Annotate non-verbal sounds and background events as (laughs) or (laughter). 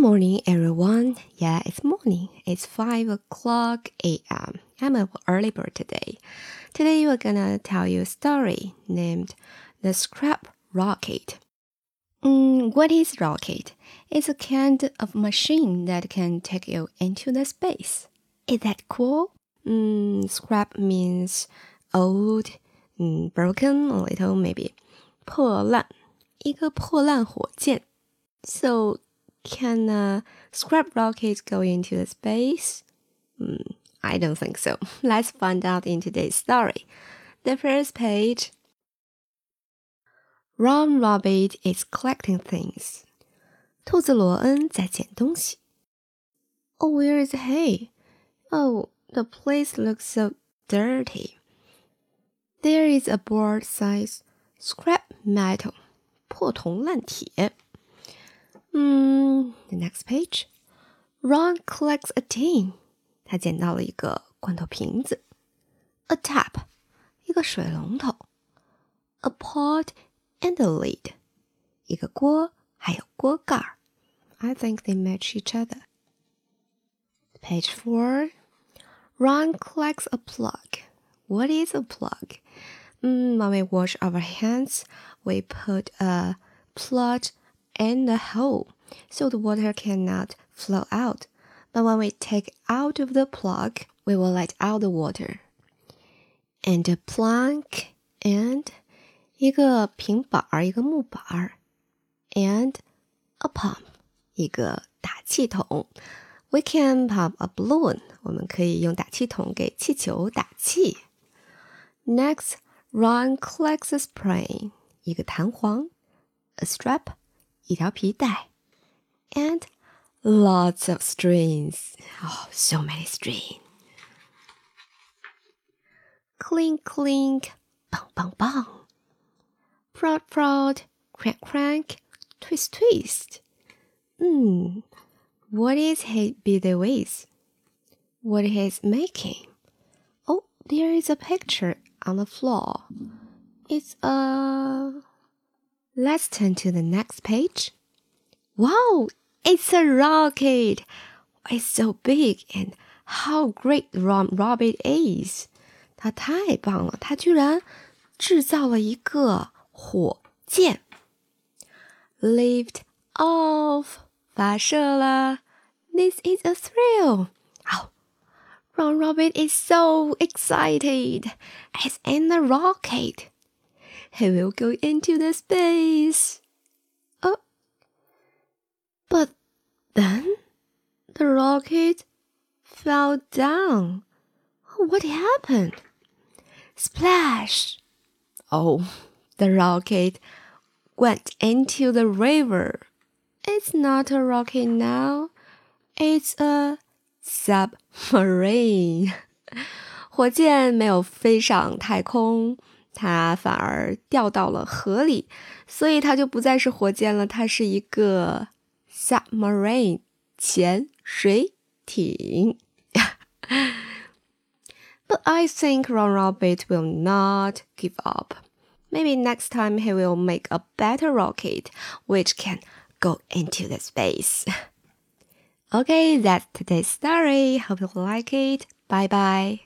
morning, everyone. Yeah, it's morning. It's 5 o'clock a.m. I'm an early bird today. Today, we're gonna tell you a story named The Scrap Rocket. Mm, what is rocket? It's a kind of machine that can take you into the space. Is that cool? Mm, scrap means old, mm, broken a little maybe. 破烂，一个破烂火箭。So can a scrap rocket go into the space? Mm, I don't think so. (laughs) Let's find out in today's story. The first page. Ron Rabbit is collecting things. 兔子罗恩在捡东西。Oh, where is he? Oh, the place looks so dirty. There is a board size scrap metal. 破铜烂铁。 嗯，the next page. Ron collects a tin. 他捡到了一个罐头瓶子。A tap，一个水龙头。A pot and a lid，一个锅还有锅盖儿。I think they match each other. Page four. Ron collects a plug. What is a plug? Mm, when we wash our hands, we put a plug in the hole so the water cannot flow out. But when we take out of the plug, we will let out the water. And a plank and 一个平板儿，一个木板儿，and a pump，一个打气筒。We can pump a balloon，我们可以用打气筒给气球打气。Next, Ron collects a spring，一个弹簧，a strap， 一条皮带，and lots of strings. Oh, so many strings. Clink, clink, bang, bang, bang. Prod, prod, crank, crank, twist, twist. Hmm, what is he busy with? What he's making? Oh, there is a picture on the floor. It's a. Let's turn to the next page. Wow, it's a rocket! It's so big and how great Ron Rabbit is! 他太棒了，他居然制造了一个火箭。Lift off，发射啦！This is a thrill. Oh, Ron Rabbit is so excited. It's in the rocket He will go into the space. Oh, but then the rocket fell down. What happened? Splash! Oh, the rocket went into the river. It's not a rocket now. It's a submarine. (laughs) 火箭没有飞上太空， 它反而掉到了河里，所以它就不再是火箭了，它是一个 submarine 潜水艇。but (laughs) I think Ron Rabbit will not give up. Maybe next time he will make a better rocket which can go into the space. (laughs) okay, that's today's story. Hope you like it. Bye bye.